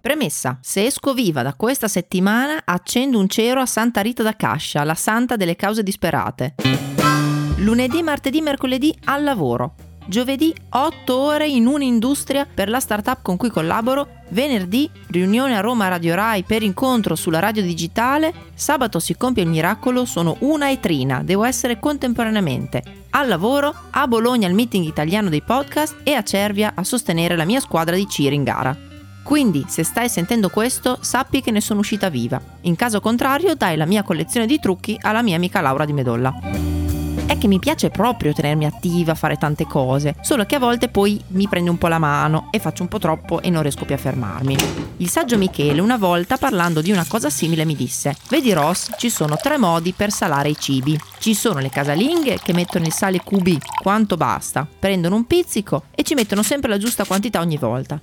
Premessa, se esco viva da questa settimana accendo un cero a Santa Rita da Cascia, la santa delle cause disperate. Lunedì, martedì, mercoledì al lavoro. Giovedì 8 ore in un'industria per la startup con cui collaboro. Venerdì riunione a Roma Radio Rai per incontro sulla radio digitale. Sabato si compie il miracolo, sono una e trina, devo essere contemporaneamente al lavoro, a Bologna al meeting italiano dei podcast e a Cervia a sostenere la mia squadra di Ciri in gara. Quindi, se stai sentendo questo, sappi che ne sono uscita viva. In caso contrario, dai la mia collezione di trucchi alla mia amica Laura di Medolla è che mi piace proprio tenermi attiva, fare tante cose, solo che a volte poi mi prende un po' la mano e faccio un po' troppo e non riesco più a fermarmi. Il saggio Michele una volta parlando di una cosa simile mi disse, vedi Ross, ci sono tre modi per salare i cibi. Ci sono le casalinghe che mettono il sale QB quanto basta, prendono un pizzico e ci mettono sempre la giusta quantità ogni volta.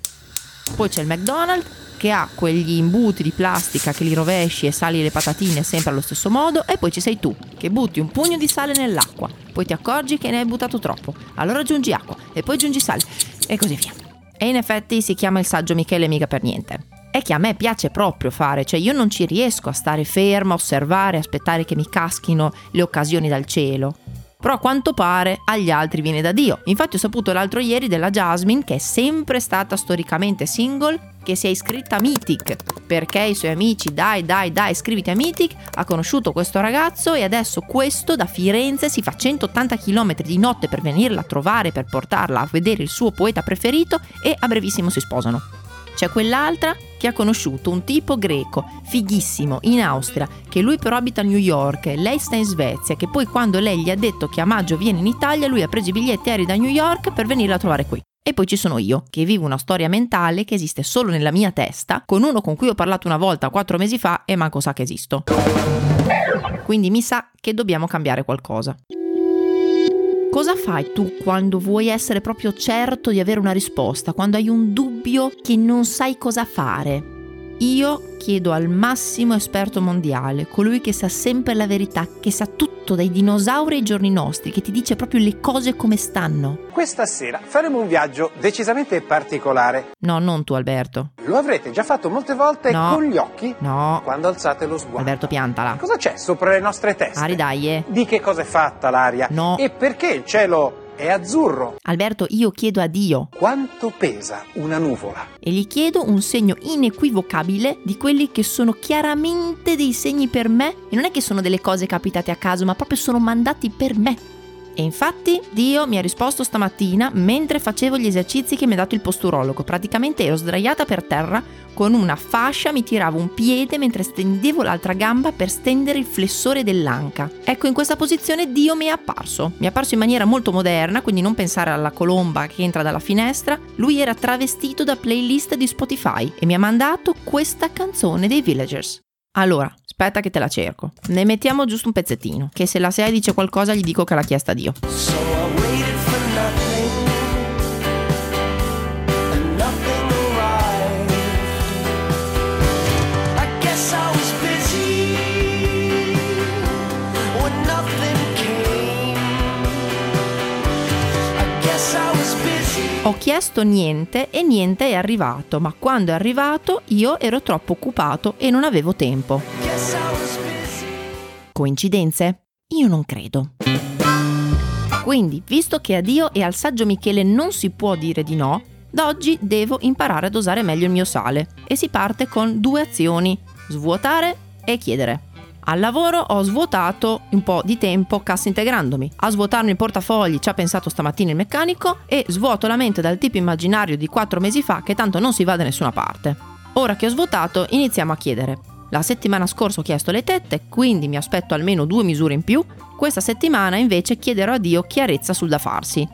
Poi c'è il McDonald's che ha quegli imbuti di plastica che li rovesci e sali le patatine sempre allo stesso modo e poi ci sei tu che butti un pugno di sale nell'acqua, poi ti accorgi che ne hai buttato troppo, allora aggiungi acqua e poi aggiungi sale e così via. E in effetti si chiama il saggio Michele mica per niente. È che a me piace proprio fare, cioè io non ci riesco a stare ferma, osservare, aspettare che mi caschino le occasioni dal cielo. Però a quanto pare agli altri viene da Dio. Infatti ho saputo l'altro ieri della Jasmine, che è sempre stata storicamente single, che si è iscritta a Mythic perché i suoi amici dai dai dai iscriviti a Mythic ha conosciuto questo ragazzo e adesso questo da Firenze si fa 180 km di notte per venirla a trovare per portarla a vedere il suo poeta preferito e a brevissimo si sposano. C'è quell'altra che ha conosciuto un tipo greco, fighissimo, in Austria, che lui però abita a New York, lei sta in Svezia, che poi quando lei gli ha detto che a maggio viene in Italia, lui ha preso i biglietti aerei da New York per venirla a trovare qui. E poi ci sono io, che vivo una storia mentale che esiste solo nella mia testa, con uno con cui ho parlato una volta quattro mesi fa e manco sa che esisto. Quindi mi sa che dobbiamo cambiare qualcosa. Cosa fai tu quando vuoi essere proprio certo di avere una risposta, quando hai un dubbio che non sai cosa fare? Io chiedo al massimo esperto mondiale, colui che sa sempre la verità, che sa tutto dai dinosauri ai giorni nostri, che ti dice proprio le cose come stanno. Questa sera faremo un viaggio decisamente particolare. No, non tu Alberto. Lo avrete già fatto molte volte No. con gli occhi No. quando alzate lo sguardo. Alberto piantala. Cosa c'è sopra le nostre teste? Ari dai, eh. Di che cosa è fatta l'aria? No. E perché il cielo è azzurro? Alberto, io chiedo a Dio Quanto pesa una nuvola? e gli chiedo un segno inequivocabile di quelli che sono chiaramente dei segni per me e non è che sono delle cose capitate a caso, ma proprio sono mandati per me. E infatti Dio mi ha risposto stamattina mentre facevo gli esercizi che mi ha dato il posturologo. Praticamente ero sdraiata per terra con una fascia, mi tiravo un piede mentre stendevo l'altra gamba per stendere il flessore dell'anca. Ecco, in questa posizione Dio mi è apparso. Mi è apparso in maniera molto moderna, quindi non pensare alla colomba che entra dalla finestra. Lui era travestito da playlist di Spotify e mi ha mandato questa canzone dei Villagers. Allora, aspetta che te la cerco. Ne mettiamo giusto un pezzettino, che se la SEA dice qualcosa gli dico che l'ha chiesta Dio. So Ho chiesto niente e niente è arrivato, ma quando è arrivato io ero troppo occupato e non avevo tempo. Coincidenze? Io non credo. Quindi, visto che a Dio e al saggio Michele non si può dire di no, da oggi devo imparare a dosare meglio il mio sale. E si parte con due azioni, svuotare e chiedere. Al lavoro ho svuotato un po' di tempo cassa integrandomi. A svuotarmi il portafogli ci ha pensato stamattina il meccanico e svuoto la mente dal tipo immaginario di quattro mesi fa che tanto non si va da nessuna parte. Ora che ho svuotato iniziamo a chiedere. La settimana scorsa ho chiesto le tette, quindi mi aspetto almeno due misure in più. Questa settimana invece chiederò a Dio chiarezza sul da farsi.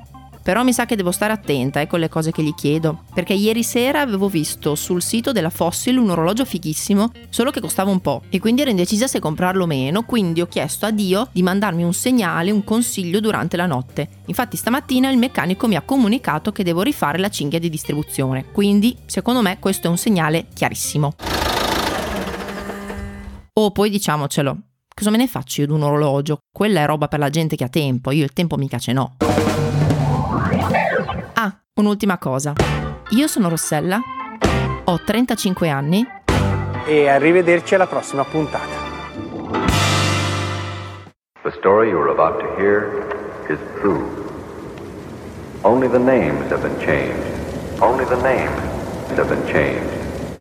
Però mi sa che devo stare attenta eh, con le cose che gli chiedo, perché ieri sera avevo visto sul sito della Fossil un orologio fighissimo, solo che costava un po', e quindi ero indecisa se comprarlo o meno, quindi ho chiesto a Dio di mandarmi un segnale, un consiglio durante la notte. Infatti stamattina il meccanico mi ha comunicato che devo rifare la cinghia di distribuzione, quindi secondo me questo è un segnale chiarissimo. Oh, poi diciamocelo, cosa me ne faccio io di un orologio? Quella è roba per la gente che ha tempo, io il tempo mica ce n'ho. Un'ultima cosa. Io sono Rossella, ho 35 anni E arrivederci alla prossima puntata. The story you are about to hear is true. Only the names have been changed. Only the names have been changed.